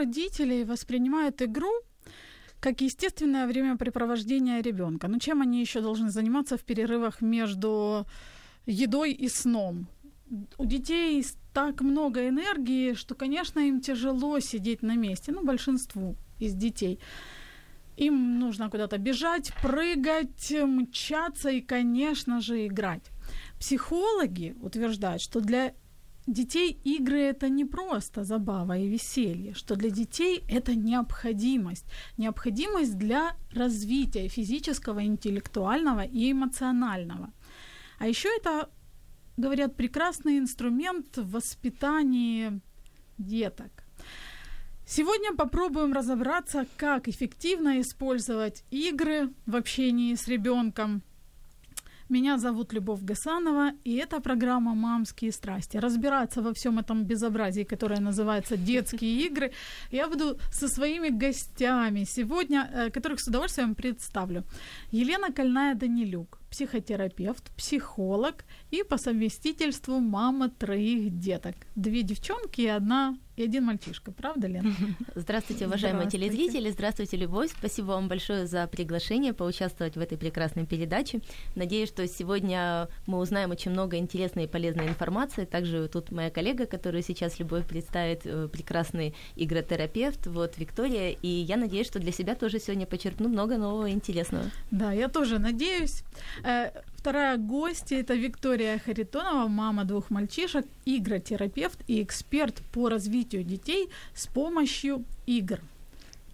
родителей воспринимают игру как естественное времяпрепровождение ребенка. Но чем они еще должны заниматься в перерывах между едой и сном? У детей так много энергии, что, конечно, им тяжело сидеть на месте. Ну, большинству из детей. Им нужно куда-то бежать, прыгать, мчаться и, конечно же, играть. Психологи утверждают, что для детей игры это не просто забава и веселье, что для детей это необходимость. Необходимость для развития физического, интеллектуального и эмоционального. А еще это, говорят, прекрасный инструмент в воспитании деток. Сегодня попробуем разобраться, как эффективно использовать игры в общении с ребенком, меня зовут Любовь Гасанова, и это программа «Мамские страсти». Разбираться во всем этом безобразии, которое называется «Детские игры», я буду со своими гостями сегодня, э, которых с удовольствием представлю. Елена Кольная-Данилюк, психотерапевт, психолог и по совместительству мама троих деток. Две девчонки и одна и один мальчишка, правда, Лена? Здравствуйте, уважаемые Здравствуйте. телезрители, здравствуйте, Любовь. Спасибо вам большое за приглашение поучаствовать в этой прекрасной передаче. Надеюсь, что сегодня мы узнаем очень много интересной и полезной информации. Также тут моя коллега, которую сейчас Любовь представит, э, прекрасный игротерапевт, вот Виктория, и я надеюсь, что для себя тоже сегодня почерпну много нового интересного. Да, я тоже надеюсь. Э, вторая гостья – это Виктория Харитонова, мама двух мальчишек, игротерапевт и эксперт по развитию детей с помощью игр.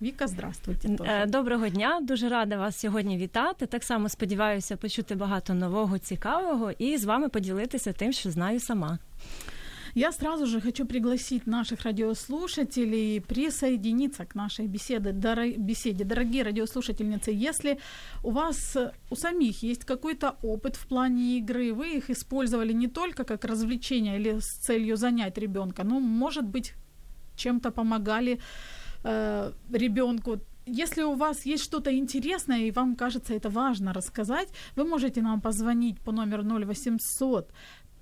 Віка, здравствуйте. Тоже. Доброго дня, дуже рада вас сьогодні вітати. Так само сподіваюся почути багато нового, цікавого і з вами поділитися тим, що знаю сама. Я сразу же хочу пригласить наших радиослушателей присоединиться к нашей беседе, дор- беседе. Дорогие радиослушательницы, если у вас у самих есть какой-то опыт в плане игры, вы их использовали не только как развлечение или с целью занять ребенка, но, может быть, чем-то помогали э, ребенку. Если у вас есть что-то интересное и вам кажется это важно рассказать, вы можете нам позвонить по номеру 0800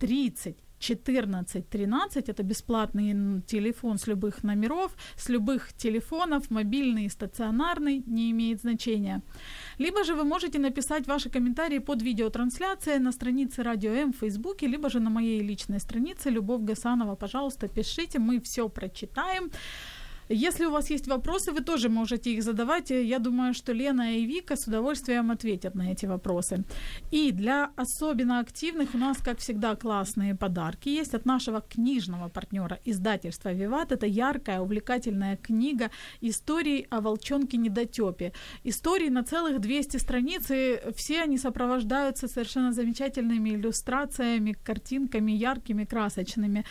30 14 13 это бесплатный телефон с любых номеров, с любых телефонов, мобильный, стационарный, не имеет значения. Либо же вы можете написать ваши комментарии под видеотрансляцией на странице Радио М в Фейсбуке, либо же на моей личной странице Любовь Гасанова. Пожалуйста, пишите, мы все прочитаем. Если у вас есть вопросы, вы тоже можете их задавать. Я думаю, что Лена и Вика с удовольствием ответят на эти вопросы. И для особенно активных у нас, как всегда, классные подарки есть от нашего книжного партнера издательства «Виват». Это яркая, увлекательная книга истории о волчонке-недотёпе. Истории на целых 200 страниц, и все они сопровождаются совершенно замечательными иллюстрациями, картинками яркими, красочными.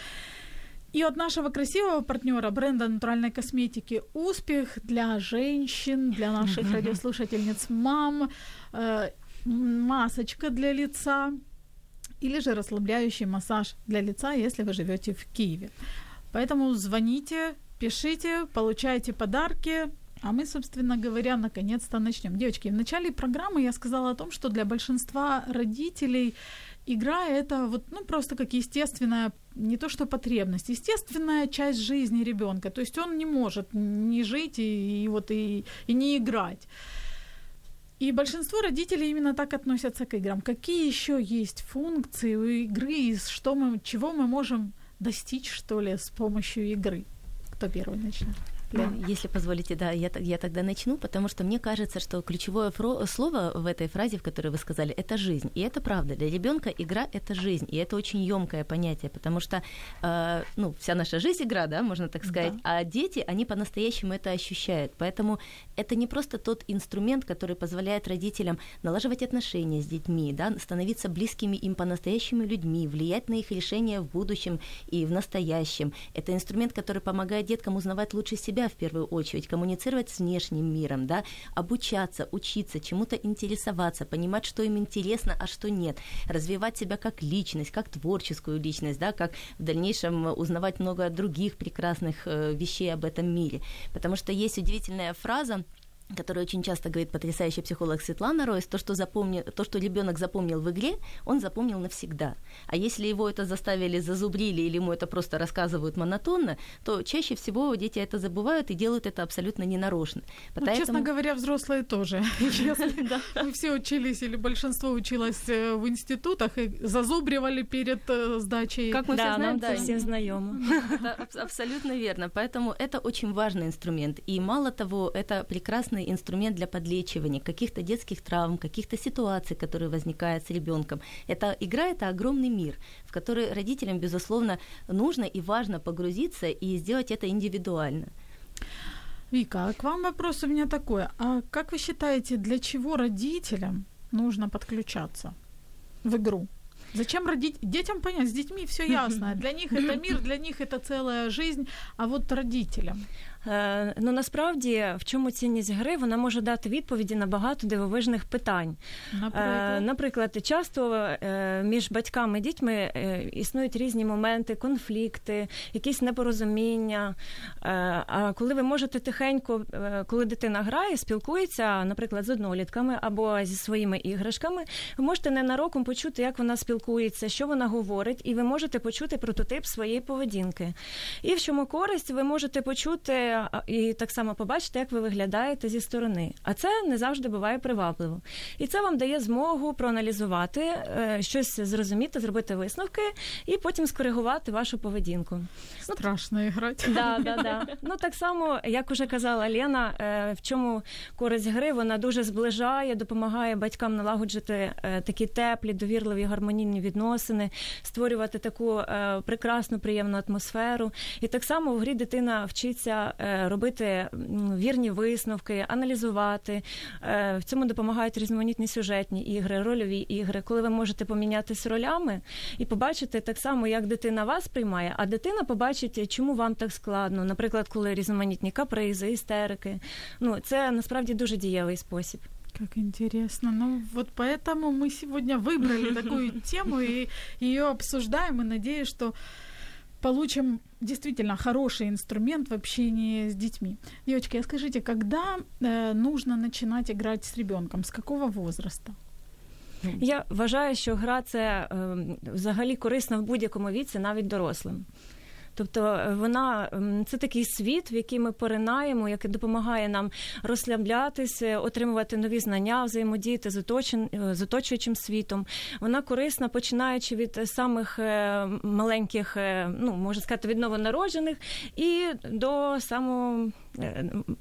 И от нашего красивого партнера бренда натуральной косметики успех для женщин, для наших радиослушательниц мам, э, масочка для лица или же расслабляющий массаж для лица, если вы живете в Киеве. Поэтому звоните, пишите, получайте подарки. А мы, собственно говоря, наконец-то начнем. Девочки, в начале программы я сказала о том, что для большинства родителей игра это вот ну просто как естественная не то что потребность, естественная часть жизни ребенка. То есть он не может не жить и, и вот и, и не играть. И большинство родителей именно так относятся к играм. Какие еще есть функции у игры, что мы, чего мы можем достичь, что ли, с помощью игры? Кто первый начнет? Лен? Если позволите, да, я, я тогда начну, потому что мне кажется, что ключевое фро- слово в этой фразе, в которой вы сказали, это жизнь. И это правда. Для ребенка игра это жизнь. И это очень емкое понятие, потому что э, ну, вся наша жизнь игра, да, можно так сказать. Да. А дети, они по-настоящему это ощущают. Поэтому это не просто тот инструмент, который позволяет родителям налаживать отношения с детьми, да, становиться близкими им по-настоящему людьми, влиять на их решения в будущем и в настоящем. Это инструмент, который помогает деткам узнавать лучше себя себя в первую очередь, коммуницировать с внешним миром, да, обучаться, учиться, чему-то интересоваться, понимать, что им интересно, а что нет, развивать себя как личность, как творческую личность, да, как в дальнейшем узнавать много других прекрасных э, вещей об этом мире. Потому что есть удивительная фраза, который очень часто говорит потрясающий психолог Светлана Ройс, то, что, запомни, то, что ребенок запомнил в игре, он запомнил навсегда. А если его это заставили, зазубрили, или ему это просто рассказывают монотонно, то чаще всего дети это забывают и делают это абсолютно ненарочно. Ну, Поэтому... честно говоря, взрослые тоже. Если мы все учились, или большинство училось э, в институтах и зазубривали перед э, сдачей. Как мы все знаем, да, всем знакомы. Абсолютно верно. Поэтому это очень важный инструмент. И мало того, это прекрасный прекрасный инструмент для подлечивания каких-то детских травм, каких-то ситуаций, которые возникают с ребенком. Это игра, это огромный мир, в который родителям, безусловно, нужно и важно погрузиться и сделать это индивидуально. Вика, а к вам вопрос у меня такой. А как вы считаете, для чего родителям нужно подключаться в игру? Зачем родить? Детям понять, с детьми все ясно. Для них это мир, для них это целая жизнь, а вот родителям. Е, ну насправді в чому цінність гри вона може дати відповіді на багато дивовижних питань. Наприклад, Наприклад часто е, між батьками і дітьми е, існують різні моменти, конфлікти, якісь непорозуміння. А коли ви можете тихенько, коли дитина грає, спілкується, наприклад, з однолітками або зі своїми іграшками, ви можете ненароком почути, як вона спілкується, що вона говорить, і ви можете почути прототип своєї поведінки. І в чому користь, ви можете почути і так само побачите, як ви виглядаєте зі сторони. А це не завжди буває привабливо. І це вам дає змогу проаналізувати, е, щось зрозуміти, зробити висновки і потім скоригувати вашу поведінку. Страшно грати. Да, да, да. Ну так само, як уже казала Лена, е, в чому користь гри вона дуже зближає, допомагає батькам налагоджити е, такі теплі, довірливі, гармонійні відносини, створювати таку прекрасну, приємну атмосферу. І так само в грі дитина вчиться робити вірні висновки, аналізувати. Е, в цьому допомагають різноманітні сюжетні ігри, рольові ігри, коли ви можете помінятися ролями і побачити так само, як дитина вас приймає, а дитина побачить, чому вам так складно. Наприклад, коли різноманітні капризи, істерики. Ну, це насправді дуже дієвий спосіб. Как интересно. Ну вот поэтому мы сегодня выбрали такую тему и ее обсуждаем. И надеюсь, что получим действительно хороший инструмент в общении с детьми. Девочки, а скажите, когда э, нужно начинать играть с ребенком? С какого возраста? Я вважаю, що гра це е, взагалі корисна в будь-якому віці, навіть дорослим. Тобто е, вона це такий світ, в який ми поринаємо, який допомагає нам розслаблятися, отримувати нові знання, взаємодіяти з оточен, е, з оточуючим світом. Вона корисна, починаючи від самих е, маленьких, ну можна сказати, від новонароджених і до самого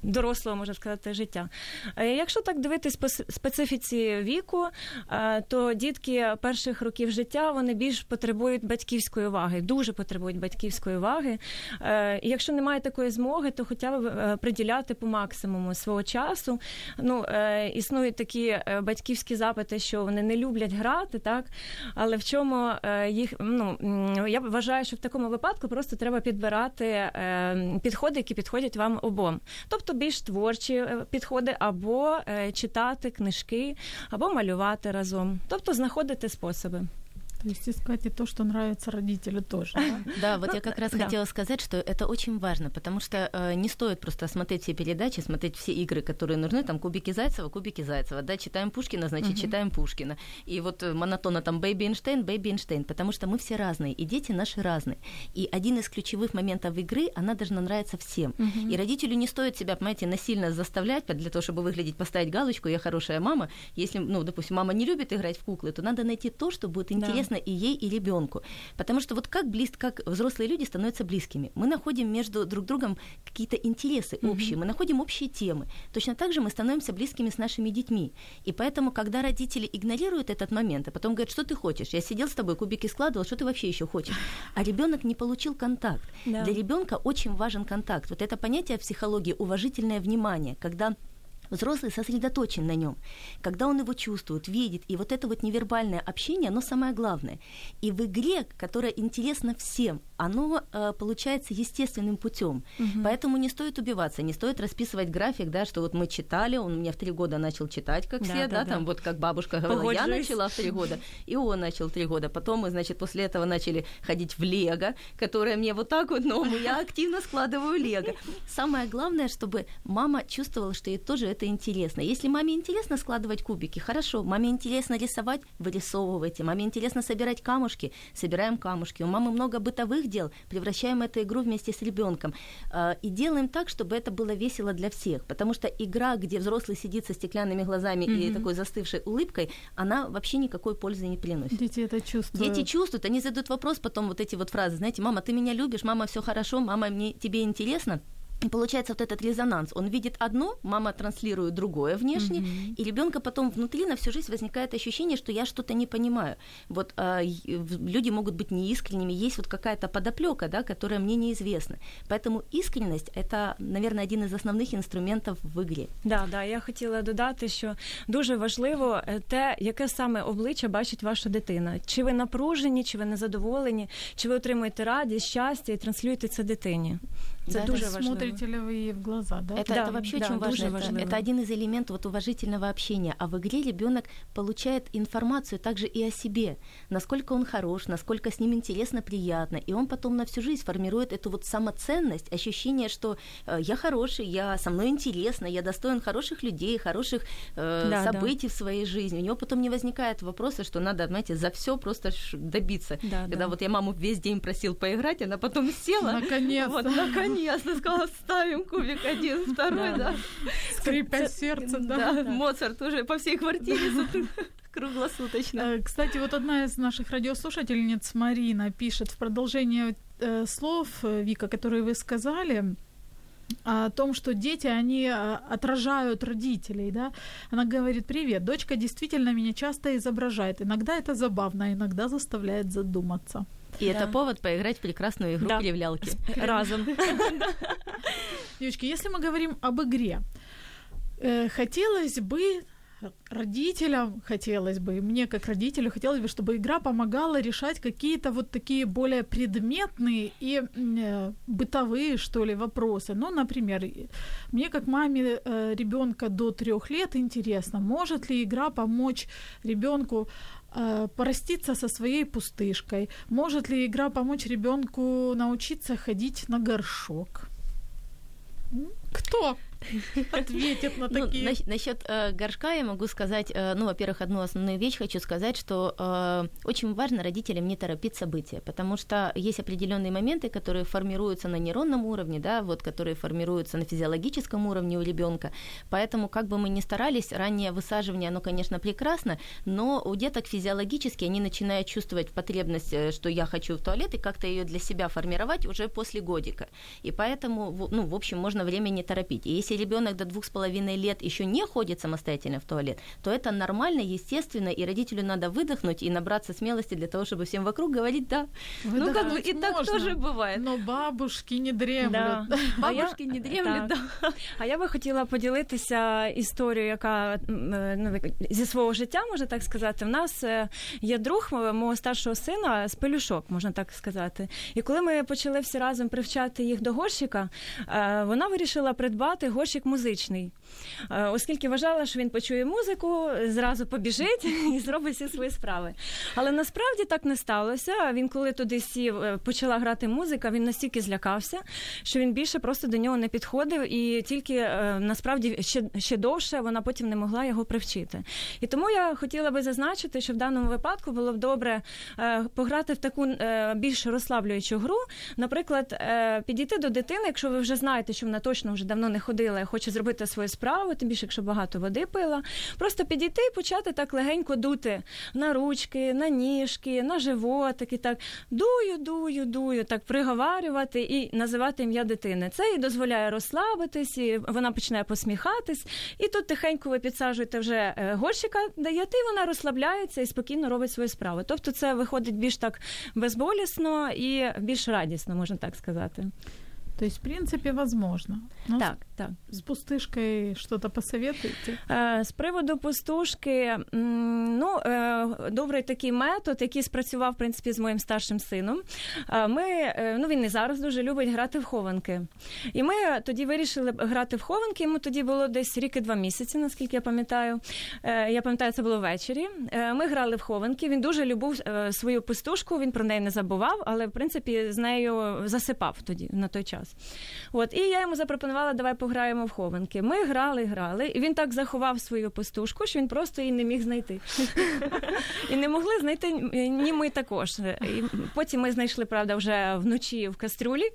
дорослого, можна сказати, життя. Якщо так дивитись по специфіці віку, то дітки перших років життя вони більш потребують батьківської уваги, дуже потребують батьківської уваги. І якщо немає такої змоги, то хоча б приділяти по максимуму свого часу. Ну, Існують такі батьківські запити, що вони не люблять грати, так але в чому їх ну я вважаю, що в такому випадку просто треба підбирати підходи, які підходять вам обом. Тобто більш творчі е, підходи, або е, читати книжки, або малювати разом, тобто знаходити способи. То есть искать и то, что нравится родителю тоже. Да, да вот я как раз хотела сказать, что это очень важно, потому что э, не стоит просто смотреть все передачи, смотреть все игры, которые нужны, там кубики Зайцева, кубики Зайцева, да, читаем Пушкина, значит, читаем Пушкина. И вот э, монотонно там Baby Einstein, Baby Einstein, потому что мы все разные, и дети наши разные. И один из ключевых моментов игры, она должна нравиться всем. И родителю не стоит себя, понимаете, насильно заставлять для того, чтобы выглядеть, поставить галочку, я хорошая мама. Если, ну, допустим, мама не любит играть в куклы, то надо найти то, что будет интересно интересно и ей, и ребенку. Потому что вот как близко, как взрослые люди становятся близкими. Мы находим между друг другом какие-то интересы общие, mm-hmm. мы находим общие темы. Точно так же мы становимся близкими с нашими детьми. И поэтому, когда родители игнорируют этот момент, а потом говорят, что ты хочешь, я сидел с тобой, кубики складывал, что ты вообще еще хочешь, а ребенок не получил контакт. Да. Для ребенка очень важен контакт. Вот это понятие в психологии уважительное внимание, когда Взрослый сосредоточен на нем. Когда он его чувствует, видит, и вот это вот невербальное общение, оно самое главное. И в игре, которая интересна всем, оно э, получается естественным путем. Угу. Поэтому не стоит убиваться, не стоит расписывать график, да, что вот мы читали, он у меня в три года начал читать, как да, все, да, да, да, там вот как бабушка говорила, Погоджусь. я начала в три года, и он начал три года. Потом мы, значит, после этого начали ходить в Лего, которое мне вот так вот, но я активно складываю Лего. Самое главное, чтобы мама чувствовала, что ей тоже это интересно. Если маме интересно складывать кубики, хорошо. Маме интересно рисовать, вырисовывайте. Маме интересно собирать камушки, собираем камушки. У мамы много бытовых дел, превращаем эту игру вместе с ребенком. А, и делаем так, чтобы это было весело для всех. Потому что игра, где взрослый сидит со стеклянными глазами mm-hmm. и такой застывшей улыбкой, она вообще никакой пользы не приносит. Дети это чувствуют. Дети чувствуют, они задают вопрос потом вот эти вот фразы, знаете, мама, ты меня любишь, мама, все хорошо, мама, мне тебе интересно. И получается вот этот резонанс. Он видит одно, мама транслирует другое внешне, mm-hmm. и ребенка потом внутри на всю жизнь возникает ощущение, что я что-то не понимаю. Вот а, люди могут быть неискренними, есть вот какая-то подоплека, да, которая мне неизвестна. Поэтому искренность это, наверное, один из основних інструментів в ігрі. Да, да, я хотіла додати, що дуже важливо те, яке саме обличчя бачить ваша дитина. Чи ви напружені, чи ви незадоволені, чи ви отримуєте радість, щастя і транслюєте це дитині. Це да, дуже важливо. Смотрите ли вы ей в глаза, да? Это, да, это вообще да, очень важно. Это, это один из элементов вот уважительного общения. А в игре ребенок получает информацию также и о себе, насколько он хорош, насколько с ним интересно, приятно. И он потом на всю жизнь формирует эту вот самоценность, ощущение, что э, я хороший, я со мной интересно, я достоин хороших людей, хороших э, да, событий да. в своей жизни. У него потом не возникает вопроса, что надо, знаете, за все просто добиться. Да, Когда да. вот я маму весь день просил поиграть, она потом села. Наконец-то. Вот, наконец-то сказала, ставим кубик один, второй, да. Скрипя сердце, да. Моцарт уже по всей квартире круглосуточно. Э, кстати, вот одна из наших радиослушательниц, Марина, пишет в продолжение э, слов, э, Вика, которые вы сказали, о том, что дети, они отражают родителей, да. Она говорит, привет, дочка действительно меня часто изображает. Иногда это забавно, иногда заставляет задуматься. И да. это повод поиграть в прекрасную игру да. кривлялки. Разом. Девочки, если мы говорим об игре, э, хотелось бы родителям хотелось бы, мне как родителю хотелось бы, чтобы игра помогала решать какие-то вот такие более предметные и э, бытовые, что ли, вопросы. Ну, например, мне как маме э, ребенка до трех лет интересно, может ли игра помочь ребенку э, пораститься со своей пустышкой, может ли игра помочь ребенку научиться ходить на горшок. Кто? ответит на ну, такие. Ну, насчет э, горшка я могу сказать, э, ну, во-первых, одну основную вещь хочу сказать, что э, очень важно родителям не торопить события, потому что есть определенные моменты, которые формируются на нейронном уровне, да, вот, которые формируются на физиологическом уровне у ребенка. Поэтому, как бы мы ни старались, раннее высаживание, оно, конечно, прекрасно, но у деток физиологически они начинают чувствовать потребность, э, что я хочу в туалет, и как-то ее для себя формировать уже после годика. И поэтому, ну, в общем, можно время не торопить. И если если ребенок до двух с половиной лет еще не ходит самостоятельно в туалет, то это нормально, естественно, и родителю надо выдохнуть и набраться смелости для того, чтобы всем вокруг говорить «да». Выдохнуть ну, как бы и так тоже бывает. Но бабушки не дремлють. Да. Бабушки не дремлють, да. А я би хотіла поділитися історією, яка ну, зі свого життя, можна так сказати. В нас є друг мого старшого сина з пелюшок, можна так сказати. І коли ми почали всі разом привчати їх до горщика, вона вирішила придбати горщик горщик музичний, е, оскільки вважала, що він почує музику, зразу побіжить і зробить всі свої справи. Але насправді так не сталося. Він, коли туди сів, е, почала грати музика, він настільки злякався, що він більше просто до нього не підходив, і тільки е, насправді ще ще довше вона потім не могла його привчити. І тому я хотіла би зазначити, що в даному випадку було б добре пограти в таку більш розслаблюючу гру. Наприклад, підійти до дитини, якщо ви вже знаєте, що вона точно вже давно не ходила захотіла, я хочу зробити свою справу, тим більше, якщо багато води пила. Просто підійти і почати так легенько дути на ручки, на ніжки, на животик і так дую, дую, дую, так приговарювати і називати ім'я дитини. Це їй дозволяє розслабитись, і вона починає посміхатись. І тут тихенько ви підсаджуєте вже е, горщика, даєте, і вона розслабляється і спокійно робить свою справу. Тобто це виходить більш так безболісно і більш радісно, можна так сказати. То есть, в принципе, возможно. Ну, так, так. С пустышкой что-то посоветуете? З приводу пустушки, ну, добрий такий метод, який спрацював, в принципі, з моїм старшим сином. Ми, ну, він і зараз дуже любить грати в хованки. І ми тоді вирішили грати в хованки, йому тоді було десь рік і два місяці, наскільки я пам'ятаю. Я пам'ятаю, це було ввечері. Ми грали в хованки, він дуже любив свою пустушку, він про неї не забував, але, в принципі, з нею засипав тоді, на той час час. От, І я йому запропонувала, давай пограємо в хованки. Ми грали, грали, і він так заховав свою пастушку, що він просто її не міг знайти. І не могли знайти ні ми також. І Потім ми знайшли, правда, вже вночі в кастрюлі.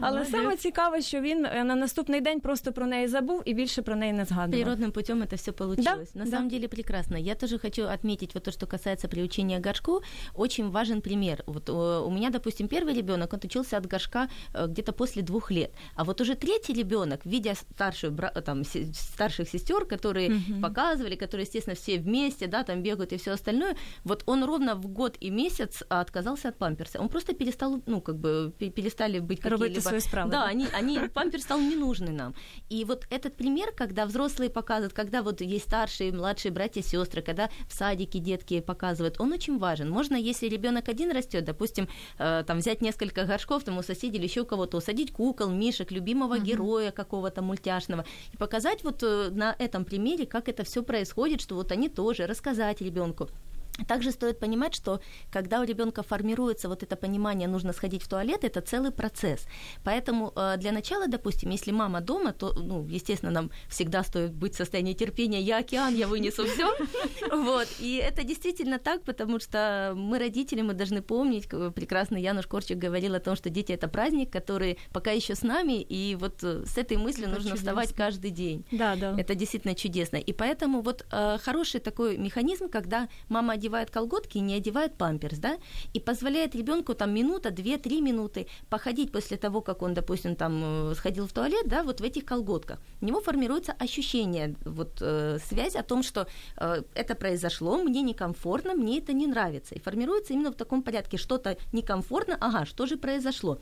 Але саме цікаве, що він на наступний день просто про неї забув и больше про неї не згадував. Природным путем это все получилось. Да? На да. самом деле прекрасно. Я тоже хочу отметить вот то, что касается приучения горшку. Очень важен пример. Вот у меня, допустим, первый ребенок, он учился от горшка э, где-то после двух лет. А вот уже третий ребенок, видя старшую, там, старших сестер, которые угу. показывали, которые, естественно, все вместе, да, там бегают и все остальное, вот он ровно в год и месяц отказался от памперса. Он просто перестал, ну, как бы, перестали быть какие-либо... свои справы. Да, они, они, памперс стал не нужный нам. И вот этот пример, когда взрослые показывают, когда вот есть старшие, младшие братья, сестры, когда в садике детки показывают, он очень важен. Можно, если ребенок один растет, допустим, э, там взять несколько горшков, там у соседей или еще у кого кого-то, усадить кукол, мишек, любимого uh-huh. героя какого-то мультяшного, и показать вот э, на этом примере, как это все происходит, что вот они тоже, рассказать ребенку. Также стоит понимать, что когда у ребенка формируется вот это понимание, нужно сходить в туалет, это целый процесс. Поэтому э, для начала, допустим, если мама дома, то, ну, естественно, нам всегда стоит быть в состоянии терпения. Я океан, я вынесу все. Вот. И это действительно так, потому что мы, родители, мы должны помнить, прекрасный Януш Корчик говорил о том, что дети – это праздник, который пока еще с нами, и вот э, с этой мыслью нужно вставать каждый день. Да, да. Это действительно чудесно. И поэтому вот э, хороший такой механизм, когда мама одевает колготки и не одевает памперс, да, и позволяет ребенку там минута, две, три минуты походить после того, как он, допустим, там э, сходил в туалет, да, вот в этих колготках. У него формируется ощущение, вот э, связь о том, что э, это произошло, мне некомфортно, мне это не нравится. И формируется именно в таком порядке, что-то некомфортно, ага, что же произошло?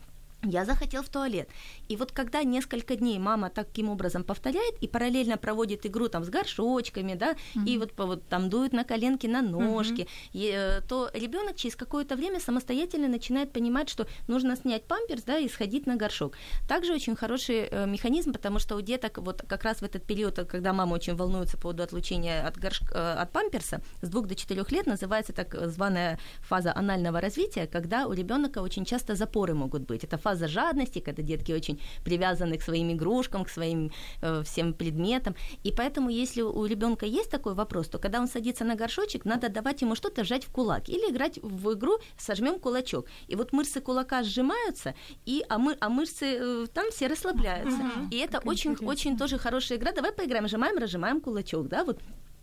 Я захотел в туалет. И вот когда несколько дней мама таким образом повторяет и параллельно проводит игру там с горшочками, да, mm-hmm. и вот, вот там дует на коленки, на ножки, mm-hmm. и, э, то ребенок через какое-то время самостоятельно начинает понимать, что нужно снять памперс, да, и сходить на горшок. Также очень хороший э, механизм, потому что у деток вот как раз в этот период, когда мама очень волнуется по поводу отлучения от, горш... Э, от памперса, с двух до четырех лет называется так званая фаза анального развития, когда у ребенка очень часто запоры могут быть. Это фаза фаза жадности, когда детки очень привязаны к своим игрушкам, к своим э, всем предметам. И поэтому, если у ребенка есть такой вопрос, то когда он садится на горшочек, надо давать ему что-то сжать в кулак или играть в игру «сожмем кулачок». И вот мышцы кулака сжимаются, и, а, мы, а мышцы э, там все расслабляются. Угу, и это очень, очень тоже хорошая игра. Давай поиграем, сжимаем, разжимаем кулачок, да, вот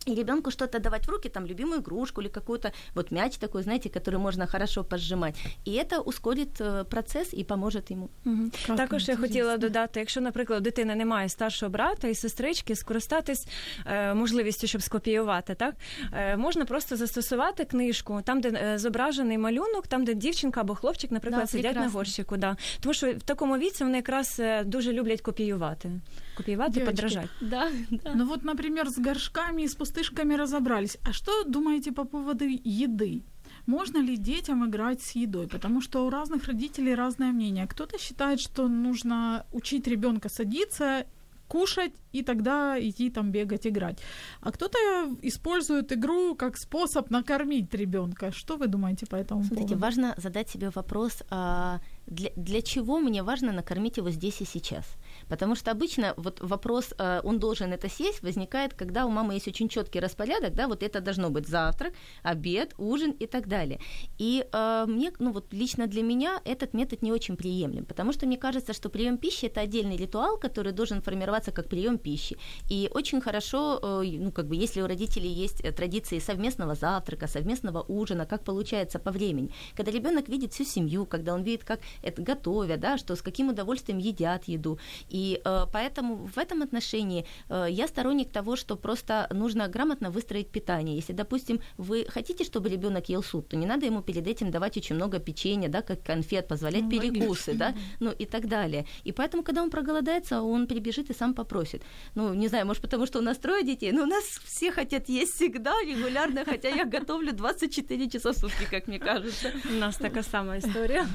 и ребенку что-то давать в руки, там, любимую игрушку или какую-то вот мяч такой, знаете, который можно хорошо пожимать. І це ускорить э, процес і поможе йому. Угу. Також я хотіла додати, якщо, наприклад, у дитини немає старшого брата і сестрички, скористатись е, можливістю, щоб скопіювати, так е, можна просто застосувати книжку, там, де е, зображений малюнок, там, де дівчинка або хлопчик, наприклад, да, сидять прекрасно. на горщику. Да. Тому що в такому віці вони якраз е, дуже люблять копіювати. Копіювати і подражати. Да, да. Ну вот, например, с горшками и с пустышками разобрались. А что думаете по поводу еды? Можно ли детям играть с едой? Потому что у разных родителей разное мнение. Кто-то считает, что нужно учить ребенка садиться кушать и тогда идти там бегать, играть. А кто-то использует игру как способ накормить ребенка. Что вы думаете по этому Смотрите, поводу? важно задать себе вопрос, а для, для чего мне важно накормить его здесь и сейчас. Потому что обычно вот вопрос, э, он должен это съесть, возникает, когда у мамы есть очень четкий распорядок, да, вот это должно быть завтрак, обед, ужин и так далее. И э, мне, ну вот лично для меня этот метод не очень приемлем, потому что мне кажется, что прием пищи это отдельный ритуал, который должен формироваться как прием пищи. И очень хорошо, э, ну как бы, если у родителей есть традиции совместного завтрака, совместного ужина, как получается по времени, когда ребенок видит всю семью, когда он видит, как это готовят, да, что с каким удовольствием едят еду. И э, поэтому в этом отношении э, я сторонник того, что просто нужно грамотно выстроить питание. Если, допустим, вы хотите, чтобы ребенок ел суп, то не надо ему перед этим давать очень много печенья, да, как конфет, позволять ну, перекусы, да, ну и так далее. И поэтому, когда он проголодается, он прибежит и сам попросит. Ну, не знаю, может, потому что у нас трое детей, но у нас все хотят есть всегда, регулярно, хотя я готовлю 24 часа в сутки, как мне кажется. У нас такая самая история.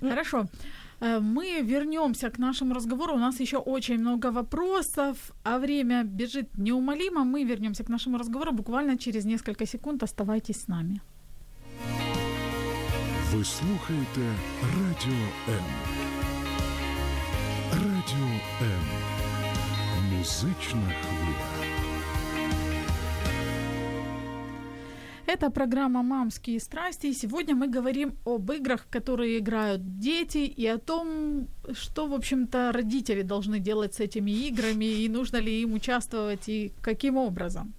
Хорошо. Э, мы вернемся к нашему разговору. У нас еще очень много вопросов, а время бежит неумолимо. Мы вернемся к нашему разговору буквально через несколько секунд. Оставайтесь с нами. Ви слухаєте Радіо М. Радіо М. Музична хвиля. Это программа «Мамские страсти», и сегодня мы говорим об играх, которые играют дети, и о том, что, в общем-то, родители должны делать с этими играми, и нужно ли им участвовать, и каким образом.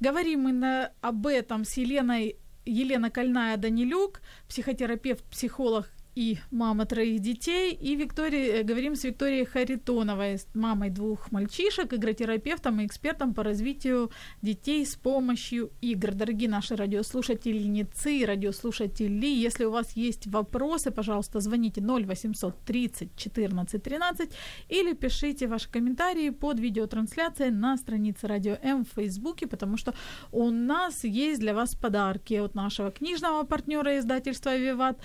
Говорим мы на, об этом с Еленой Елена Кольная Данилюк, психотерапевт, психолог и мама троих детей, и Виктория, э, говорим с Викторией Харитоновой, мамой двух мальчишек, игротерапевтом и экспертом по развитию детей с помощью игр. Дорогие наши радиослушательницы радиослушатели, если у вас есть вопросы, пожалуйста, звоните 0800 30 14 13 или пишите ваши комментарии под видеотрансляцией на странице Радио М в Фейсбуке, потому что у нас есть для вас подарки от нашего книжного партнера издательства «Виват»,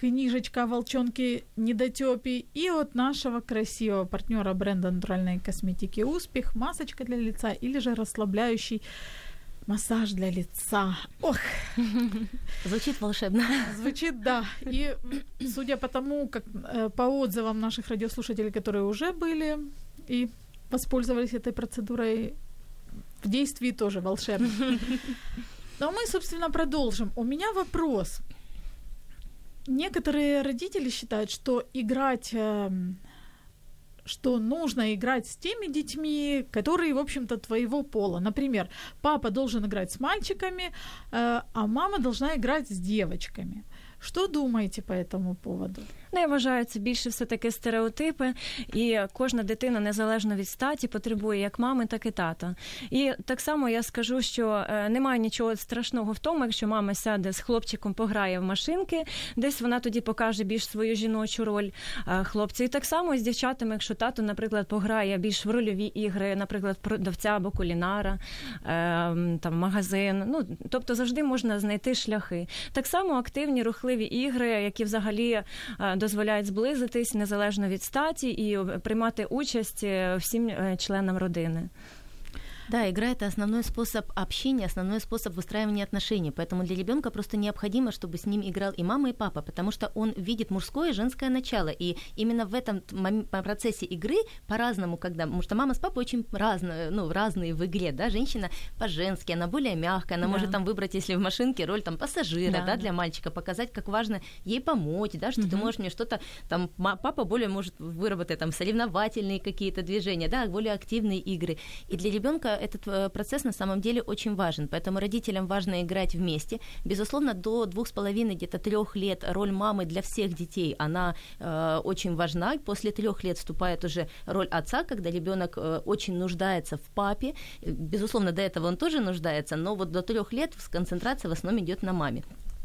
книжечка «Волчонки недотёпи» и от нашего красивого партнера бренда натуральной косметики «Успех» масочка для лица или же расслабляющий массаж для лица. Ох! Звучит волшебно. Звучит, да. И судя по тому, как э, по отзывам наших радиослушателей, которые уже были и воспользовались этой процедурой, в действии тоже волшебно. Но мы, собственно, продолжим. У меня вопрос. Некоторые родители считают, что играть эм, что нужно играть с теми детьми, которые, в общем-то, твоего пола. Например, папа должен играть с мальчиками, э, а мама должна играть с девочками. Що думаєте по этому поводу? Ну, я вважаю, це більше все таки стереотипи, і кожна дитина, незалежно від статі, потребує як мами, так і тата. І так само я скажу, що е, немає нічого страшного в тому, якщо мама сяде з хлопчиком, пограє в машинки, десь вона тоді покаже більш свою жіночу роль хлопця. І так само з дівчатами, якщо тато, наприклад, пограє більш в рольові ігри, наприклад, продавця або кулінара, е, там магазин. Ну тобто завжди можна знайти шляхи. Так само активні рухливі ігри, які взагалі е, дозволяють зблизитись незалежно від статі і приймати участь е, всім е, членам родини. Да, игра это основной способ общения, основной способ выстраивания отношений. Поэтому для ребенка просто необходимо, чтобы с ним играл и мама, и папа, потому что он видит мужское и женское начало. И именно в этом процессе игры по-разному, когда. Потому что мама с папой очень разные, ну, разные в игре, да, женщина по-женски, она более мягкая, она да. может там выбрать, если в машинке, роль там пассажира, да, да для мальчика, показать, как важно ей помочь, да, что угу. ты можешь мне что-то там. Папа более может выработать там соревновательные какие-то движения, да, более активные игры. И для ребенка этот э, процесс на самом деле очень важен, поэтому родителям важно играть вместе. Безусловно, до двух с половиной, где-то трех лет роль мамы для всех детей, она э, очень важна. После трех лет вступает уже роль отца, когда ребенок э, очень нуждается в папе. Безусловно, до этого он тоже нуждается, но вот до трех лет концентрация в основном идет на маме.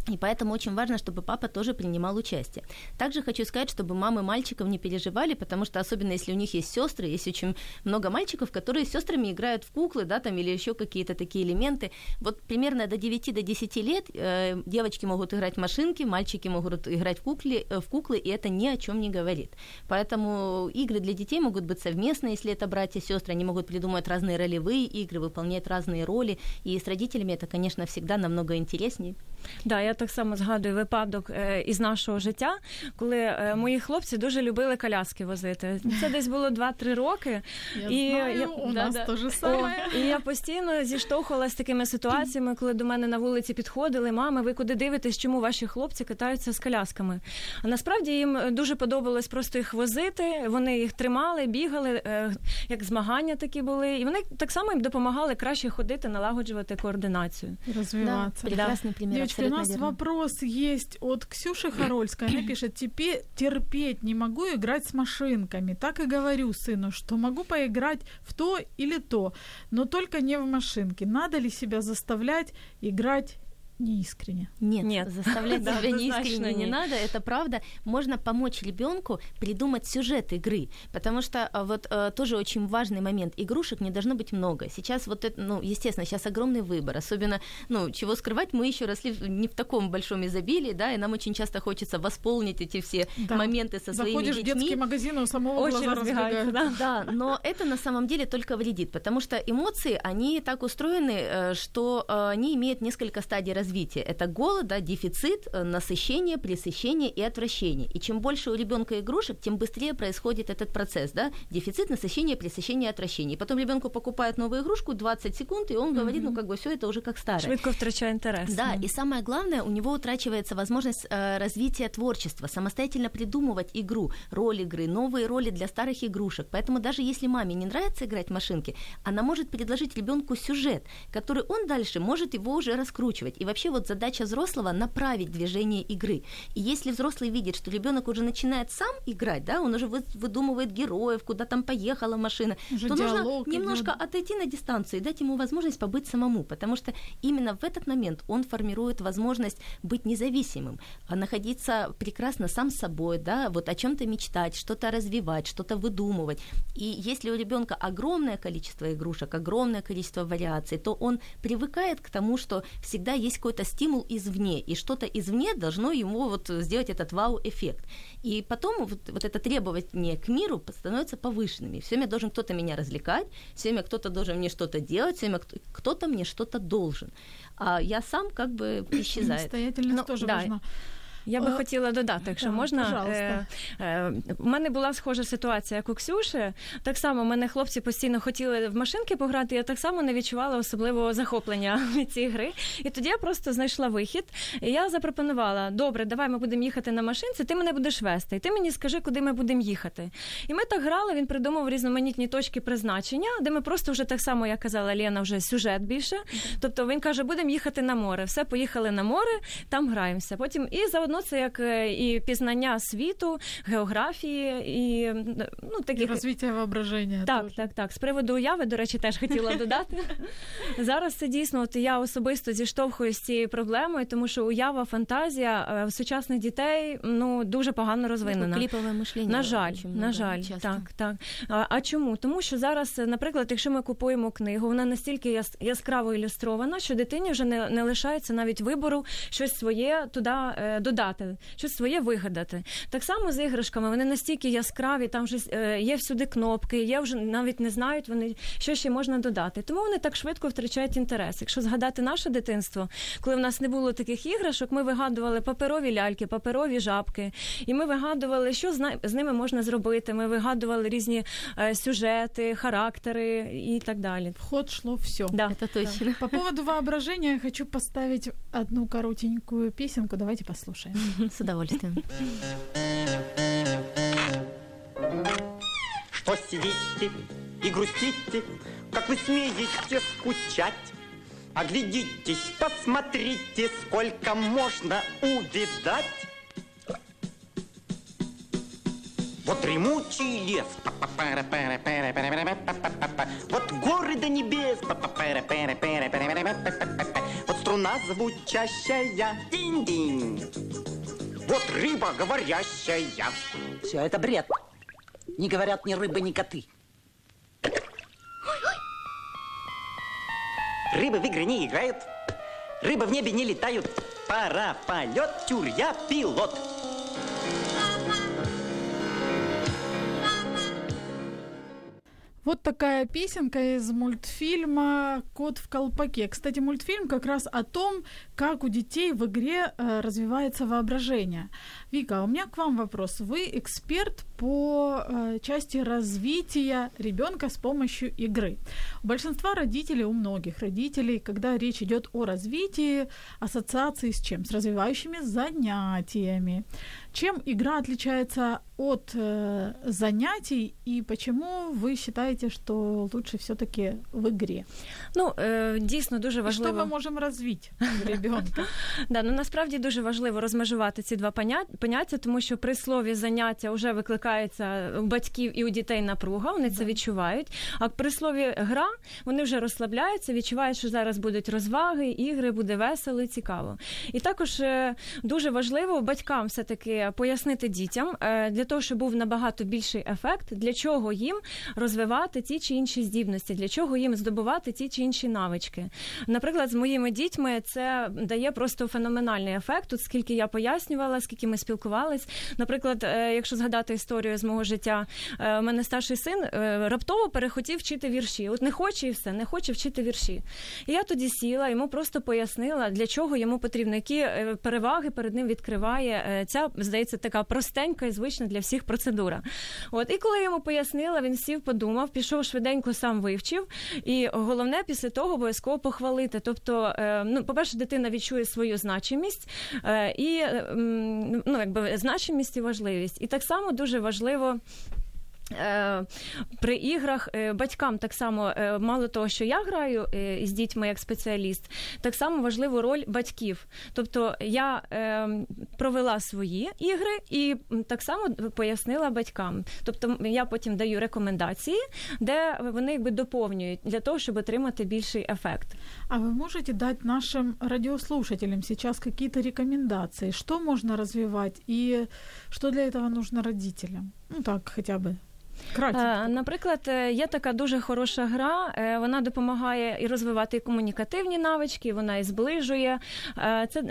И поэтому очень важно, чтобы папа тоже принимал участие. Также хочу сказать, чтобы мамы мальчиков не переживали, потому что особенно если у них есть сестры, есть очень много мальчиков, которые с сестрами играют в куклы, да, там или еще какие-то такие элементы. Вот примерно до 9 до 10 лет э, девочки могут играть в машинки, мальчики могут играть в куклы, э, в куклы, и это ни о чем не говорит. Поэтому игры для детей могут быть совместные, если это братья и сестры, они могут придумать разные ролевые игры, выполнять разные роли, и с родителями это, конечно, всегда намного интереснее. Да, я так само згадую випадок е, із нашого життя, коли е, мої хлопці дуже любили коляски возити. Це десь було 2-3 роки. Я І знаю, я- у да, нас да. то же О, і я постійно зіштовхувалася з такими ситуаціями, коли до мене на вулиці підходили, мами, ви куди дивитесь, чому ваші хлопці катаються з колясками? А насправді їм дуже подобалось просто їх возити. Вони їх тримали, бігали, е, як змагання такі були, і вони так само їм допомагали краще ходити, налагоджувати координацію. Развиваться. Да, прекрасный пример, Девочки, у нас верно. Вопрос есть от Ксюши Харольской. Она пишет, «Тепе- терпеть не могу играть с машинками. Так и говорю сыну, что могу поиграть в то или то, но только не в машинки. Надо ли себя заставлять играть неискренне? Нет, Нет. заставлять Да, себя неискренне не надо, это правда. Можно помочь ребенку придумать сюжет игры, потому что а, вот а, тоже очень важный момент. Игрушек не должно быть много. Сейчас вот это, ну, естественно, сейчас огромный выбор, особенно, ну, чего скрывать, мы еще росли в- не в таком большом изобилии, да, и нам очень часто хочется восполнить эти все Да. моменты со своими Заходишь в детьми. детский магазин, у самого Очі глаза разбегаются. Да? Да, но это на самом деле только вредит, потому что эмоции, они так устроены, э, что э, они имеют несколько стадий развития. Это голод, да, дефицит, э, насыщение, пресыщение и отвращение. И чем больше у ребенка игрушек, тем быстрее происходит этот процесс, да, дефицит, насыщение, пресыщение, отвращение. И потом ребенку покупают новую игрушку 20 секунд, и он говорит, ну как бы все это уже как старое. Швидко втрачає інтерес. Да, и самое главное, у него утрачивается возможность э, развития творчества, самостоятельно придумывать игру, роль игры, новые роли для старых игрушек. Поэтому даже если маме не нравится играть в машинки, она может предложить ребенку сюжет, который он дальше может его уже раскручивать. И вообще вот задача взрослого направить движение игры. И если взрослый видит, что ребенок уже начинает сам играть, да, он уже вы- выдумывает героев, куда там поехала машина, Уже то нужно диалог идёт. немножко отойти на дистанцию и дать ему возможность побыть самому, потому что именно в этот момент он формирует возможность быть независимым, а находиться прекрасно сам собой, да, вот о чем-то мечтать, что-то развивать, что-то выдумывать. И если у ребенка огромное количество игрушек, огромное количество вариаций, то он привыкает к тому, что всегда есть какой-то стимул извне, и что-то извне должно ему вот сделать этот вау-эффект. И потом вот, вот это требование к миру становится повышенными. Все время должен кто-то меня развлекать, все время кто-то должен мне что-то делать, все время кто- кто-то мне что-то должен. А я сам как бы исчезает. Самостоятельность Ну, тоже да. важна. Я би Е, хотіла додати, якщо так, можна. Е, е, У мене була схожа ситуація, як у Ксюші. Так само мене хлопці постійно хотіли в машинки пограти, я так само не відчувала особливого захоплення від цієї гри. І тоді я просто знайшла вихід. І я запропонувала: добре, давай ми будемо їхати на машинці, ти мене будеш вести. І ти мені скажи, куди ми будемо їхати. І ми так грали, він придумав різноманітні точки призначення, де ми просто вже так само, як казала Лена, вже сюжет більше. Тобто він каже, будемо їхати на море. Все, поїхали на море, там граємося. Потім і заодно це як е, і пізнання світу, географії, і ну таких развитие воображения. так, тоже. так, так. З приводу уяви, до речі, теж хотіла додати. Зараз це дійсно, от я особисто зіштовхуюсь з цією проблемою, тому що уява, фантазія е, в сучасних дітей ну дуже погано розвинена. Клиповое мышление. На жаль, на жаль, часто. так, так. А, а чому? Тому що зараз, е, наприклад, якщо ми купуємо книгу, вона настільки яс- яскраво ілюстрована, що дитині вже не, не лишається навіть вибору щось своє туди е, додати, щось своє вигадати. Так само з іграшками, вони настільки яскраві, там вже е, є всюди кнопки, є вже навіть не знають вони, що ще можна додати. Тому вони так швидко втрачають інтерес. Якщо згадати наше дитинство, коли в нас не було таких іграшок, ми вигадували паперові ляльки, паперові жабки, і ми вигадували, що з на- з ними можна зробити. Ми вигадували різні е, сюжети, характери і так далі. В ход шло все. Да. Это точно. По поводу воображения хочу поставить одну коротенькую песенку. Давайте послушаем. С удовольствием. Что сидите и грустите, как вы смеете скучать? Оглядитесь, посмотрите, сколько можно увидать. Вот дремучий лес, вот горы до небес, вот струна звучащая, динь-динь. Вот рыба говорящая. Все, это бред. Не говорят ни рыбы, ни коты. Рыбы в игры не играют, рыбы в небе не летают. Пора полет, тюрья, пилот. Вот такая песенка из мультфильма «Кот в колпаке». Кстати, мультфильм как раз о том, как у детей в игре э, развивается воображение. Вика, а у меня к вам вопрос. Вы эксперт по э, части развития ребенка с помощью игры. У большинства родителей, у многих родителей, когда речь идет о развитии, ассоциации с чем? С развивающими занятиями. Чем игра отличается от э, занятий и почему вы считаете, что лучше все-таки в игре? Ну, е, дійсно дуже важливо. І що ми можемо розвити в ребенка? Да, ну насправді дуже важливо розмежувати ці два поняття, тому що при слові заняття вже викликається у батьків і у дітей напруга, вони це відчувають. А при слові гра вони вже розслабляються, відчувають, що зараз будуть розваги, ігри, буде весело і цікаво. І також е, дуже важливо батькам все таки пояснити дітям е, для того, щоб був набагато більший ефект, для чого їм розвивати ті чи інші здібності, для чого їм здобувати ті чи інші навички. Наприклад, з моїми дітьми це дає просто феноменальний ефект. Тут скільки я пояснювала, скільки ми спілкувались. Наприклад, е, якщо згадати історію з мого життя, е, у мене старший син раптово перехотів вчити вірші. От не хоче і все, не хоче вчити вірші. І я тоді сіла, йому просто пояснила, для чого йому потрібно, які переваги перед ним відкриває ця, здається, така простенька і звична для всіх процедура. От і коли йому пояснила, він сів, подумав, пішов швиденько, сам вивчив. І головне після того обов'язково похвалити. Тобто, ну, по-перше, дитина відчує свою значимість і ну, якби значимість і важливість. І так само дуже важливо. Е, при іграх е, батькам так само е, мало того, що я граю з дітьми як спеціаліст, так само важливу роль батьків. Тобто я провела свої ігри і так само пояснила батькам. Тобто я потім даю рекомендації, де вони якби доповнюють для того, щоб отримати більший ефект. А ви можете дати нашим радіослушателям сейчас какие-то рекомендации, что можно развивать и что для этого нужно родителям? Ну так, хотя бы Кратко. Е, наприклад, е, є така дуже хороша гра, е, вона допомагає і розвивати комунікативні навички, вона і зближує. Це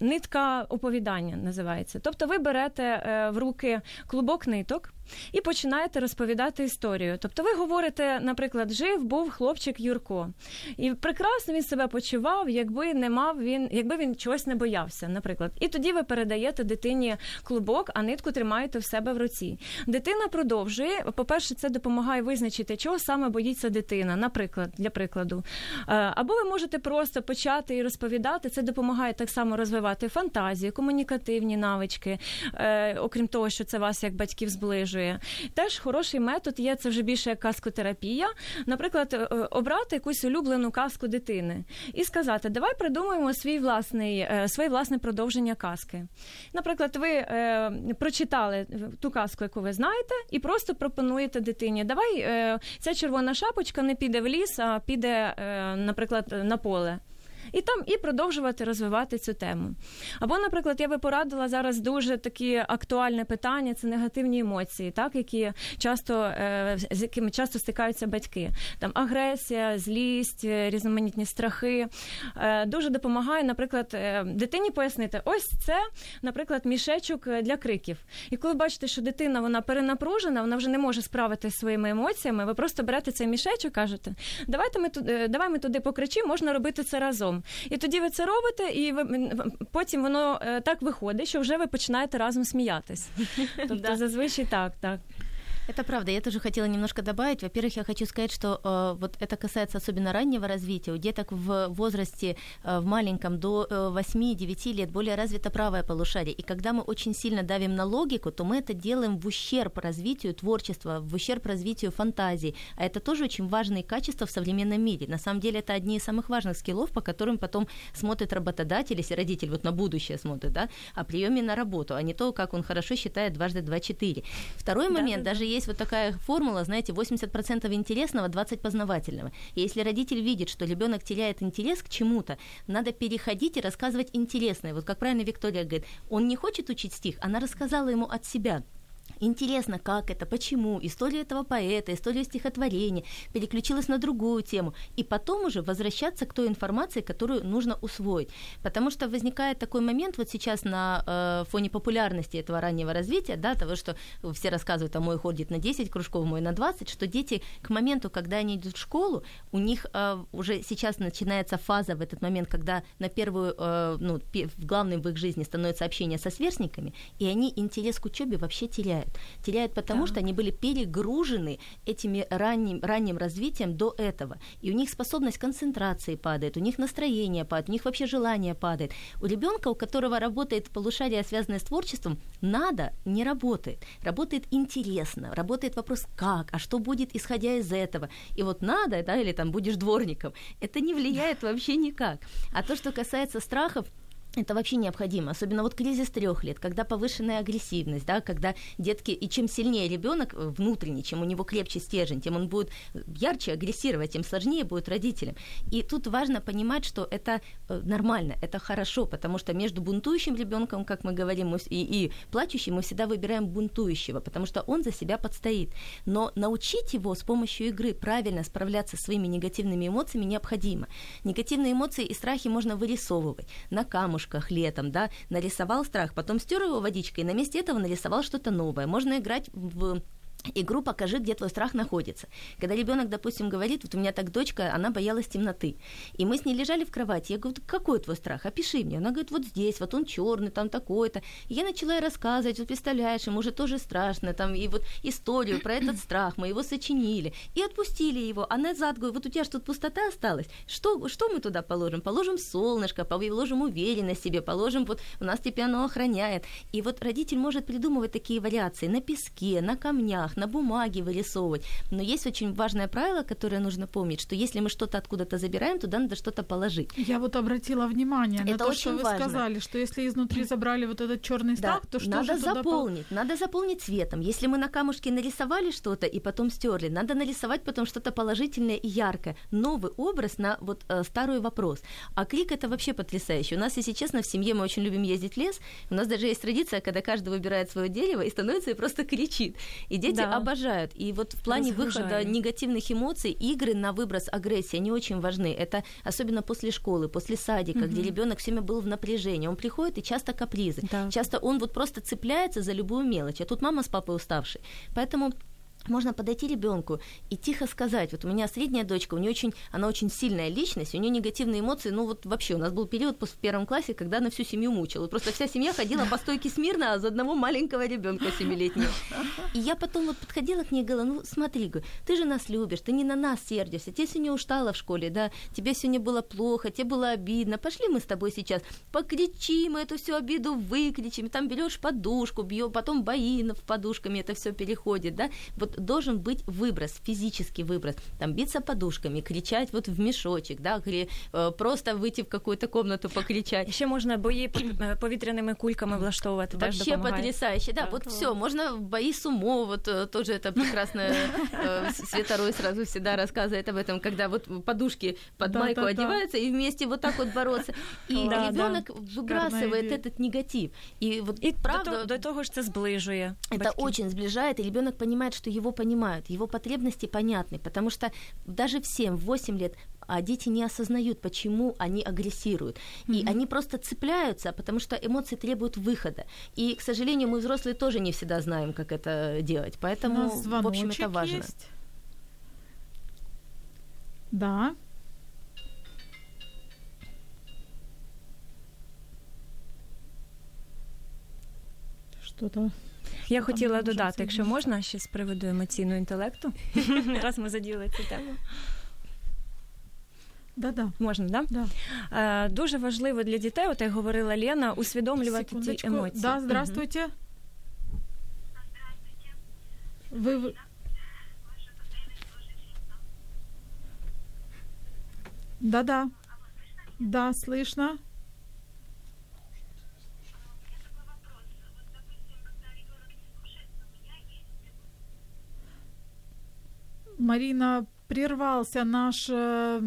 нитка оповідання називається. Тобто ви берете в руки клубок ниток і починаєте розповідати історію. Тобто, ви говорите, наприклад, жив був хлопчик Юрко, і прекрасно він себе почував, якби не мав він, якби він чогось не боявся, наприклад. І тоді ви передаєте дитині клубок, а нитку тримаєте в себе в руці. Дитина продовжує. По-перше, це допомагає визначити, чого саме боїться дитина, наприклад, для прикладу. Е, або ви можете просто почати і розповідати. Це допомагає так само розвивати фантазію, комунікативні навички, е, окрім того, що це вас як батьків зближує зраджує. Теж хороший метод є це вже більше як каскотерапія. Наприклад, е, обрати якусь улюблену казку дитини і сказати, давай придумаємо свій власний, е, своє власне продовження казки. Наприклад, ви е, прочитали ту казку, яку ви знаєте, і просто пропонуєте дитині, давай е, ця червона шапочка не піде в ліс, а піде, е, наприклад, на поле і там і продовжувати розвивати цю тему. Або, наприклад, я би порадила зараз дуже такі актуальне питання це негативні емоції, так які часто е, з якими часто стикаються батьки. Там агресія, злість, е, різноманітні страхи. Е, дуже допомагає, наприклад, дитині пояснити, ось це, наприклад, мішечок для криків. І коли бачите, що дитина вона перенапружена, вона вже не може справитися своїми емоціями, ви просто берете цей мішечок, кажете, давайте ми туди, давай ми туди покричимо, можна робити це разом. І тоді ви це робите, і ви потім воно е, так виходить, що вже ви починаєте разом сміятись. Тобто зазвичай так, так. Это правда. Я тоже хотела немножко добавить. Во-первых, я хочу сказать, что э, вот это касается особенно раннего развития. У деток в возрасте э, в маленьком до э, 8-9 лет более развито правое полушарие. И когда мы очень сильно давим на логику, то мы это делаем в ущерб развитию творчества, в ущерб развитию фантазии. А это тоже очень важные качества в современном мире. На самом деле это одни из самых важных скиллов, по которым потом смотрит работодатель, если родитель вот на будущее смотрит, да, о приеме на работу, а не то, как он хорошо считает дважды два четыре. Второй момент, да, даже да есть вот такая формула, знаете, 80% интересного, 20% познавательного. И если родитель видит, что ребенок теряет интерес к чему-то, надо переходить и рассказывать интересное. Вот как правильно Виктория говорит, он не хочет учить стих, она рассказала ему от себя интересно, как это, почему, история этого поэта, история стихотворения, переключилась на другую тему, и потом уже возвращаться к той информации, которую нужно усвоить. Потому что возникает такой момент вот сейчас на э, фоне популярности этого раннего развития, да, того, что все рассказывают, а мой ходит на 10 кружков, мой на 20, что дети к моменту, когда они идут в школу, у них э, уже сейчас начинается фаза в этот момент, когда на первую, э, ну, главным в их жизни становится общение со сверстниками, и они интерес к учебе вообще теряют теряют. Теряют потому, да. что они были перегружены этими ранним, ранним развитием до этого. И у них способность концентрации падает, у них настроение падает, у них вообще желание падает. У ребенка, у которого работает полушарие, связанное с творчеством, надо не работает. Работает интересно, работает вопрос как, а что будет, исходя из этого. И вот надо, да, или там будешь дворником, это не влияет вообще никак. А то, что касается страхов, это вообще необходимо, особенно вот кризис трех лет, когда повышенная агрессивность, да, когда детки, и чем сильнее ребенок э, внутренний, чем у него крепче стержень, тем он будет ярче агрессировать, тем сложнее будет родителям. И тут важно понимать, что это э, нормально, это хорошо, потому что между бунтующим ребенком, как мы говорим, и, и плачущим мы всегда выбираем бунтующего, потому что он за себя подстоит. Но научить его с помощью игры правильно справляться со своими негативными эмоциями необходимо. Негативные эмоции и страхи можно вырисовывать на камушках, камушках летом, да, нарисовал страх, потом стер его водичкой, и на месте этого нарисовал что-то новое. Можно играть в игру «Покажи, где твой страх находится». Когда ребенок, допустим, говорит, вот у меня так дочка, она боялась темноты, и мы с ней лежали в кровати, я говорю, какой твой страх, опиши мне. Она говорит, вот здесь, вот он черный, там такой-то. И я начала ей рассказывать, вот представляешь, ему уже тоже страшно, там, и вот историю про этот страх, мы его сочинили, и отпустили его, а назад, говорю, вот у тебя же тут пустота осталась, что, что мы туда положим? Положим солнышко, положим уверенность себе, положим, вот у нас теперь оно охраняет. И вот родитель может придумывать такие вариации на песке, на камнях, на бумаге вырисовывать. Но есть очень важное правило, которое нужно помнить, что если мы что-то откуда-то забираем, туда надо что-то положить. Я вот обратила внимание Это на то, очень что вы важно. сказали, что если изнутри забрали вот этот черный страх, да, то что надо же туда заполнить, пол... надо заполнить цветом. Если мы на камушке нарисовали что-то и потом стерли, надо нарисовать потом что-то положительное и яркое. Новый образ на вот э, старый вопрос. А крик это вообще потрясающе. У нас, если честно, в семье мы очень любим ездить в лес. У нас даже есть традиция, когда каждый выбирает свое дерево и становится и просто кричит. И дети да. обожают. И вот в плане выхода негативных эмоций игры на выброс агрессии, они очень важны. Это особенно после школы, после садика, угу. где ребенок все время был в напряжении. Он приходит и часто капризы. Да. Часто он вот просто цепляется за любую мелочь. А тут мама с папой уставшие. Поэтому можно подойти ребенку и тихо сказать, вот у меня средняя дочка, у нее очень, она очень сильная личность, у нее негативные эмоции, ну вот вообще у нас был период в первом классе, когда она всю семью мучила, просто вся семья ходила по стойке смирно, а за одного маленького ребенка семилетнего. И я потом вот подходила к ней и говорила, ну смотри, говорю, ты же нас любишь, ты не на нас сердишься, ты сегодня устала в школе, да, тебе сегодня было плохо, тебе было обидно, пошли мы с тобой сейчас покричим, эту всю обиду выкричим, там берешь подушку, бьё, потом бои в подушками это все переходит, да, вот должен быть выброс, физический выброс. Там биться подушками, кричать вот в мешочек, да, или э, просто выйти в какую-то комнату покричать. Ще можна бої повітряними кульками влаштовувати. Вообще потрясающе, да, вот все, можно бои сумо, вот э, тоже это прекрасно э, Светорой сразу всегда рассказывает об этом, когда вот подушки под майку одеваются и вместе вот так вот бороться. И ребенок выбрасывает этот негатив. И вот и правда... До того ж це зближує. Это очень сближает, и ребенок понимает, что его понимают, его потребности понятны, потому что даже в 7-8 лет а дети не осознают, почему они агрессируют. И mm-hmm. они просто цепляются, потому что эмоции требуют выхода. И, к сожалению, мы взрослые тоже не всегда знаем, как это делать. Поэтому, в общем, это важно. Есть. Да. Что-то я хотіла додати, якщо можна, ще з приводу емоційного інтелекту. Раз ми заділи цю тему. Да-да. Можна, да? Да. Е, дуже важливо для дітей, от як говорила Лена, усвідомлювати Секундочку. ті емоції. Да, здравствуйте. Угу. Ви... Да-да. Да, слышно. Марина, прервался наш, э,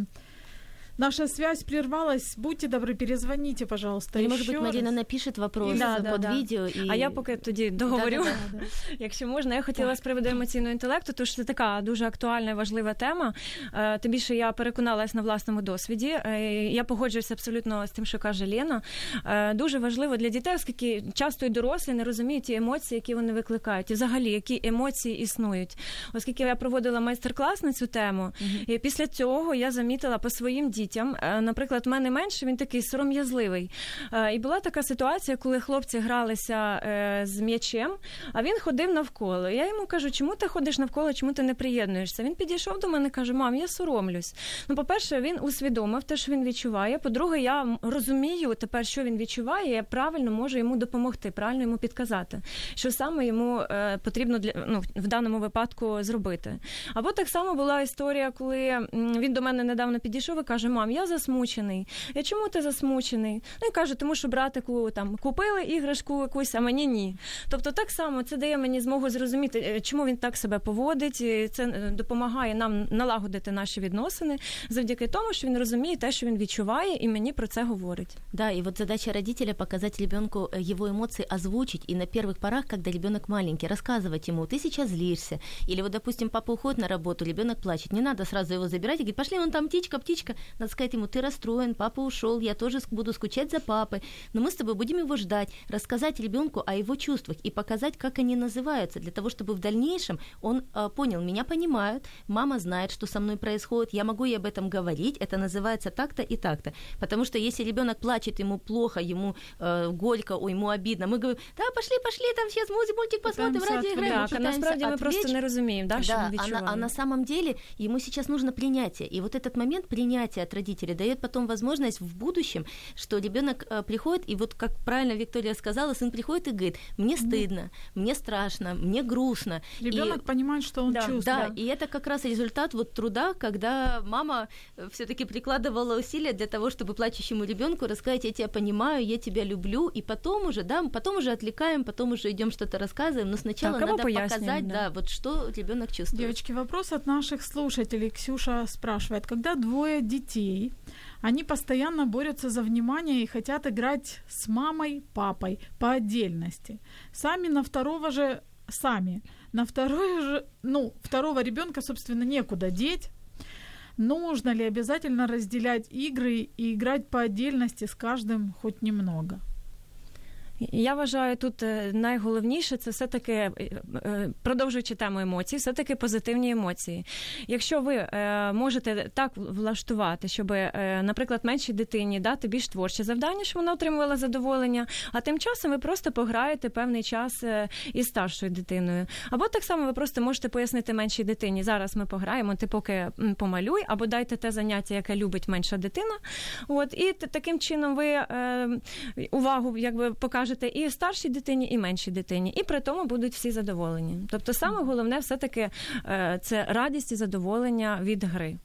Наша связь прервалась. Будьте добры, перезвоните, пожалуйста. Или, быть, Марина раз. напишет вопрос Да, под да, да. видео. И... А я поки тоді договорю. Якщо можна, я хотіла з приводу емоційного інтелекту, тому що це така дуже актуальна і важлива тема. Е, Тим більше я переконалась на власному досвіді. Е, Я погоджуюся абсолютно з тим, що каже Лена. Е, Дуже важливо для дітей, оскільки часто і дорослі не розуміють ті емоції, які вони викликають, і взагалі які емоції існують. Оскільки я проводила майстер-клас на цю тему, і після цього я замітила по своїм дітям. Е, Наприклад, в мене менше він такий сором'язливий. Е, І була така ситуація, коли хлопці гралися е, з м'ячем, а він ходив навколо. Я йому кажу, чому ти ходиш навколо, чому ти не приєднуєшся? Він підійшов до мене і каже: Мам, я соромлюсь. Ну, по-перше, він усвідомив те, що він відчуває. По-друге, я розумію тепер, що він відчуває. Я правильно можу йому допомогти, правильно йому підказати, що саме йому потрібно для ну, в даному випадку зробити. Або так само була історія, коли він до мене недавно підійшов і каже: Мам, я засмучений. Я чому ти засмучений? Ну і каже, тому що братику там купили іграшку якусь, а мені ні. Тобто, так само це дає мені змогу зрозуміти, е, чому він так себе поводить. і Це е, допомагає нам налагодити наші відносини завдяки тому, що він розуміє те, що він відчуває, і мені про це говорить. Да, и вот задача родителя показать ребенку э, его эмоции, озвучить. И на первых порах, когда ребенок маленький, рассказывать ему, ты сейчас злишься. Или вот, допустим, папа уходит на работу, ребенок плачет. Не надо сразу его забирать и говорить, пошли, вон там птичка, птичка. Надо сказать ему, ты расстроен, папа ушел, я тоже ск- буду скучать за папой. Но мы с тобой будем его ждать, рассказать ребенку о его чувствах и показать, как они называются, для того, чтобы в дальнейшем он э, понял, меня понимают, мама знает, что со мной происходит, я могу ей об этом говорить, это называется так-то и так-то. Потому что если ребенок плачет, ему плохо, ему э, горько, ой, ему обидно, мы говорим, да, пошли, пошли, там сейчас мультик, мультик посмотрим, Пытаемся ради играем. Так, а насправді ми просто не розуміємо, да, що Да, він а відчуває. на, а на самом деле ему сейчас нужно принятие. И вот этот момент принятия от родителей дает потом возможность в будущем, что ребенок э, приходит, и вот как правильно Виктория сказала, сын приходит и говорит, мне стыдно, мне страшно, мне грустно. Ребенок И- понимает, что он Да, чувствует. да, и это как раз результат вот труда, когда мама все-таки прикладывала усилия для того, чтобы плачущему ребенку рассказать, я тебя понимаю, я тебя люблю, и потом уже, да, потом уже отвлекаем, потом уже идем что-то рассказываем, но сначала кого надо показать, да. да. вот что ребенок чувствует. Девочки, вопрос от наших слушателей. Ксюша спрашивает, когда двое детей, они постоянно борются за внимание и хотят играть с мамой, папой по отдельности. Сами на второго же, сами, на второе же, ну, второго ребенка, собственно, некуда деть. Нужно ли обязательно разделять игры и играть по отдельности с каждым хоть немного? Я вважаю, тут е, найголовніше це все-таки, е, е, продовжуючи тему емоцій, все-таки позитивні емоції. Якщо ви можете так влаштувати, щоб, наприклад, меншій дитині дати більш творче завдання, щоб вона отримувала задоволення, а тим часом ви просто пограєте певний час із старшою дитиною. Або так само ви просто можете пояснити меншій дитині, зараз ми пограємо, ти поки помалюй, або дайте те заняття, яке любить менша дитина. От, і таким чином ви увагу якби покажете і старшій дитині, і меншій дитині, і при тому будуть всі задоволені. Тобто, саме головне все-таки е, це радість і задоволення від гри.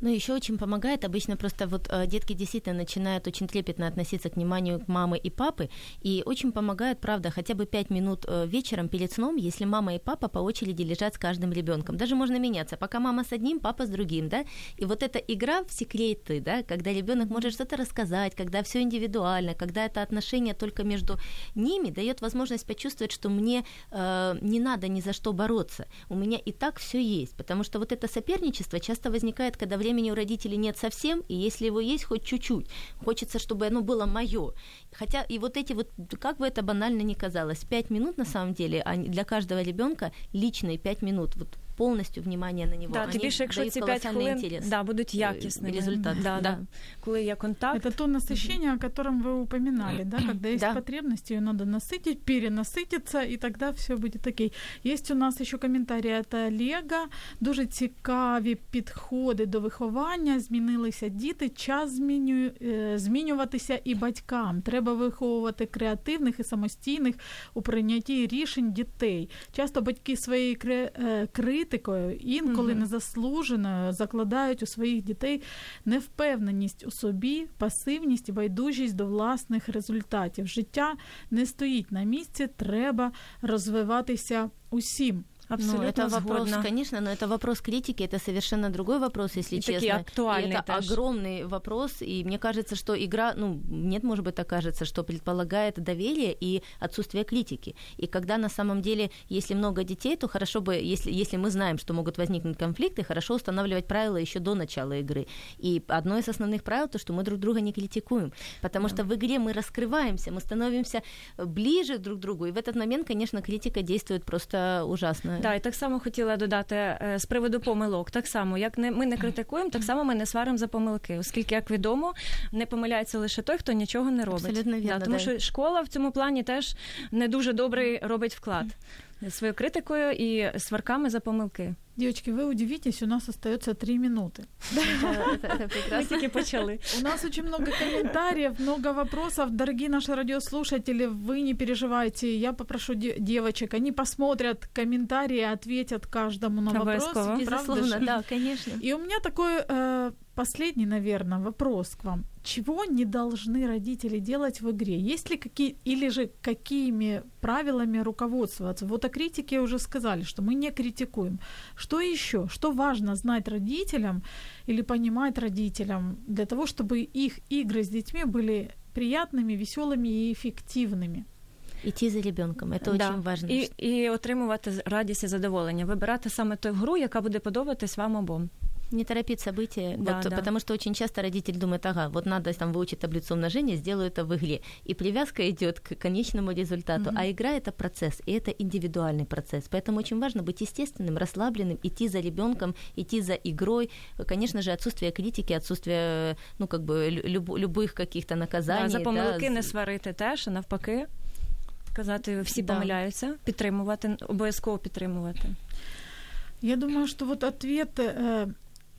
Ну, еще очень помогает, обычно просто вот э, детки действительно начинают очень трепетно относиться к вниманию мамы и папы, и очень помогает, правда, хотя бы 5 минут э, вечером перед сном, если мама и папа по очереди лежат с каждым ребенком. Даже можно меняться, пока мама с одним, папа с другим, да, и вот эта игра в секреты, да, когда ребенок может что-то рассказать, когда все индивидуально, когда это отношение только между ними, дает возможность почувствовать, что мне э, не надо ни за что бороться, у меня и так все есть, потому что вот это соперничество часто возникает, когда времени у родителей нет совсем, и если его есть хоть чуть-чуть, хочется, чтобы оно было мое. Хотя и вот эти вот, как бы это банально ни казалось, пять минут на самом деле, они для каждого ребенка личные пять минут, вот полностью внимание на него. Да, они тим більше, якщо дают ці 5 колоссальный хвилин интерес. да, будуть Э, якісними. результат, Да, да. да. Коли є контакт. Это то насыщение, о котором вы упоминали, да, когда есть Да. потребность, ее надо насытить, перенасытиться, и тогда все будет окей. Есть у нас еще коментарі от Олега. Дуже цікаві підходи до виховання. Змінилися діти, час змінює, е, змінюватися і батькам. Треба виховувати креативних і самостійних у прийнятті рішень дітей. Часто батьки своєю кри- е, критикою, інколи Мгм. незаслуженою, закладають у своїх дітей невпевненість у собі, пасивність байдужість до власних результатів. Життя не стоїть на місці, треба розвиватися усім. Абсолютно ну, это вопрос, згодна. конечно, но это вопрос критики, это совершенно другой вопрос, если И честно. актуальный и это теж. огромный вопрос, и мне кажется, что игра, ну, нет, может быть, так кажется, что предполагает доверие и отсутствие критики. И когда на самом деле, если много детей, то хорошо бы, если, если мы знаем, что могут возникнуть конфликты, хорошо устанавливать правила еще до начала игры. И одно из основных правил, то, что мы друг друга не критикуем, потому что в игре мы раскрываемся, мы становимся ближе друг к другу, и в этот момент, конечно, критика действует просто ужасно. Да, і так само хотіла додати е, з приводу помилок. Так само, як не ми не критикуємо, так само ми не сваримо за помилки, оскільки, як відомо, не помиляється лише той, хто нічого не робить. Абсолютно вірно, да, тому що школа в цьому плані теж не дуже добрий робить вклад своєю критикою і сварками за помилки. Девочки, вы удивитесь, у нас остается три минуты. Это- это- это Ми прекрасно. тільки почали. У нас очень много комментариев, много вопросов. Дорогие наши радиослушатели, вы не переживайте. Я попрошу де- девочек, они посмотрят комментарии, ответят каждому на вопрос. Обовязково. Правда Безусловно, же? да, конечно. И у меня такой э, последний, наверное, вопрос к вам. Чего не должны родители делать в игре? Есть ли какие или же какими правилами руководствоваться? Вот о критике уже сказали, что мы не критикуем. Что еще? Что важно знать родителям или понимать родителям для того, чтобы их игры с детьми были приятными, веселыми и эффективными? Идти за ребенком, это Да. очень важно. І, і отримувати радість і задоволення, вибирати саме ту гру, яка буде подобатись вам обом. Не торопить события, Да, вот, да. потому что очень часто родитель думает, ага, вот надо там выучить таблицу умножения, сделаю это в игре. И привязка идет к конечному результату, а игра это процесс, и это индивидуальный процесс. Поэтому очень важно быть естественным, расслабленным, идти за ребенком, идти за игрой. Конечно же, отсутствие критики, отсутствие, ну, как бы, лю- люб- любых каких-то наказаний. Да, за помилки да, не з- сварити теж, а навпаки. Казати, всі Да. помиляються, підтримувати, обов'язково підтримувати. Я думаю, что вот ответ, э, э,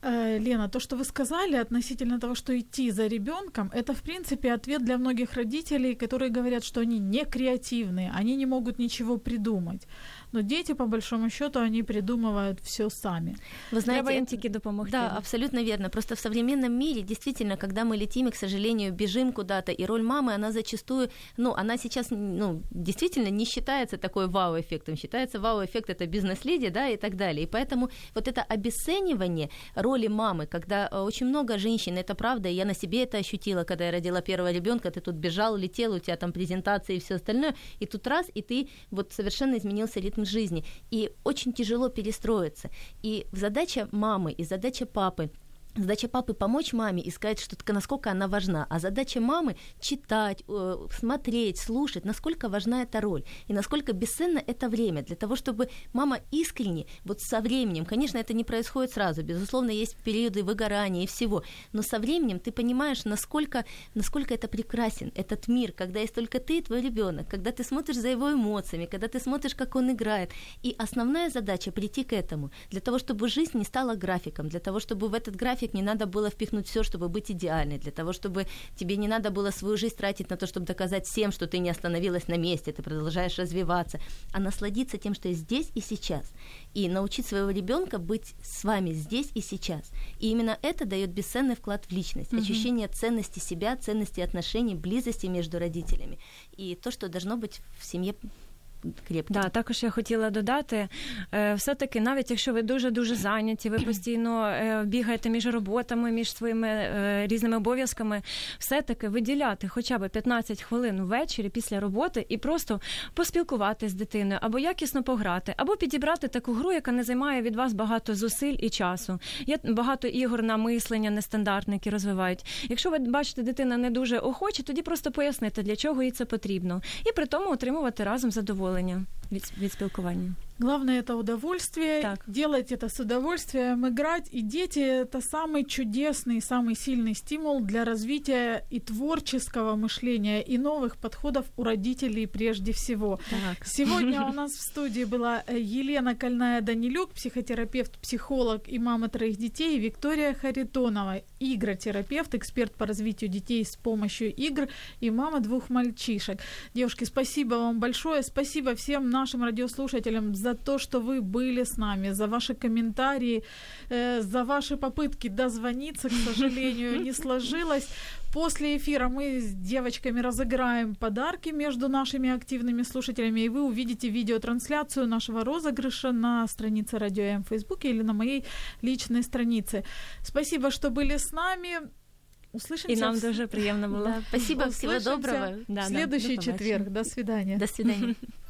Лена, то, что вы сказали относительно того, что идти за ребенком, это, в принципе, ответ для многих родителей, которые говорят, что они не креативные, они не могут ничего придумать. Но дети, по большому счету, они придумывают все сами. Вы знаете, тільки допомогти. Да, абсолютно верно. Просто в современном мире, действительно, когда мы летим и, к сожалению, бежим куда-то, и роль мамы, она зачастую, ну, она сейчас, ну, действительно не считается такой вау-эффектом. Считается вау-эффект это бизнес-леди, да, и так далее. И поэтому вот это обесценивание роли мамы, когда э, очень много женщин, это правда, и я на себе это ощутила, когда я родила первого ребенка, ты тут бежал, летел, у тебя там презентации и все остальное, и тут раз, и ты вот совершенно изменился ритм жизни. И очень тяжело перестроиться. И задача мамы и задача папы Задача папы помочь маме и сказать, что насколько она важна. А задача мамы читать, э, смотреть, слушать, насколько важна эта роль и насколько бесценно это время для того, чтобы мама искренне, вот со временем, конечно, это не происходит сразу, безусловно, есть периоды выгорания и всего, но со временем ты понимаешь, насколько, насколько это прекрасен, этот мир, когда есть только ты и твой ребенок, когда ты смотришь за его эмоциями, когда ты смотришь, как он играет. И основная задача прийти к этому, для того, чтобы жизнь не стала графиком, для того, чтобы в этот график не надо было впихнуть все, чтобы быть идеальной, для того, чтобы тебе не надо было свою жизнь тратить на то, чтобы доказать всем, что ты не остановилась на месте, ты продолжаешь развиваться, а насладиться тем, что есть здесь и сейчас, и научить своего ребенка быть с вами здесь и сейчас. И именно это дает бесценный вклад в личность, ощущение ценности себя, ценности отношений, близости между родителями, и то, что должно быть в семье крепким. Да, також я хотіла додати, е, все-таки, навіть якщо ви дуже дуже зайняті, ви постійно е, бігаєте між роботами, між своїми е, різними обов'язками, все-таки виділяти хоча б 15 хвилин ввечері після роботи і просто поспілкуватися з дитиною, або якісно пограти, або підібрати таку гру, яка не займає від вас багато зусиль і часу. Є багато ігор на мислення нестандартне, які розвивають. Якщо ви бачите, дитина не дуже охоче, тоді просто пояснити, для чого їй це потрібно, і при тому отримувати разом задоволення skoliņā. від, від спілкування. Главное это удовольствие. Так. Делать это с удовольствием, играть. И дети это самый чудесный, самый сильный стимул для развития и творческого мышления, и новых подходов у родителей прежде всего. Так. Сегодня у нас в студии была э, Елена Кольная Данилюк, психотерапевт, психолог и мама троих детей, и Виктория Харитонова, игротерапевт, эксперт по развитию детей с помощью игр и мама двух мальчишек. Девушки, спасибо вам большое, спасибо всем нашим радиослушателям за то, что вы были с нами, за ваши комментарии, э, за ваши попытки дозвониться, к сожалению, не сложилось. После эфира мы с девочками разыграем подарки между нашими активными слушателями, и вы увидите видеотрансляцию нашего розыгрыша на странице Радио М в Фейсбуке или на моей личной странице. Спасибо, что были с нами. Услышимся. И нам в- дуже приємно було. Да, спасибо, всего Услышимся доброго. в Да, да, следующий до побачення. четверг. До свидания. До свидания.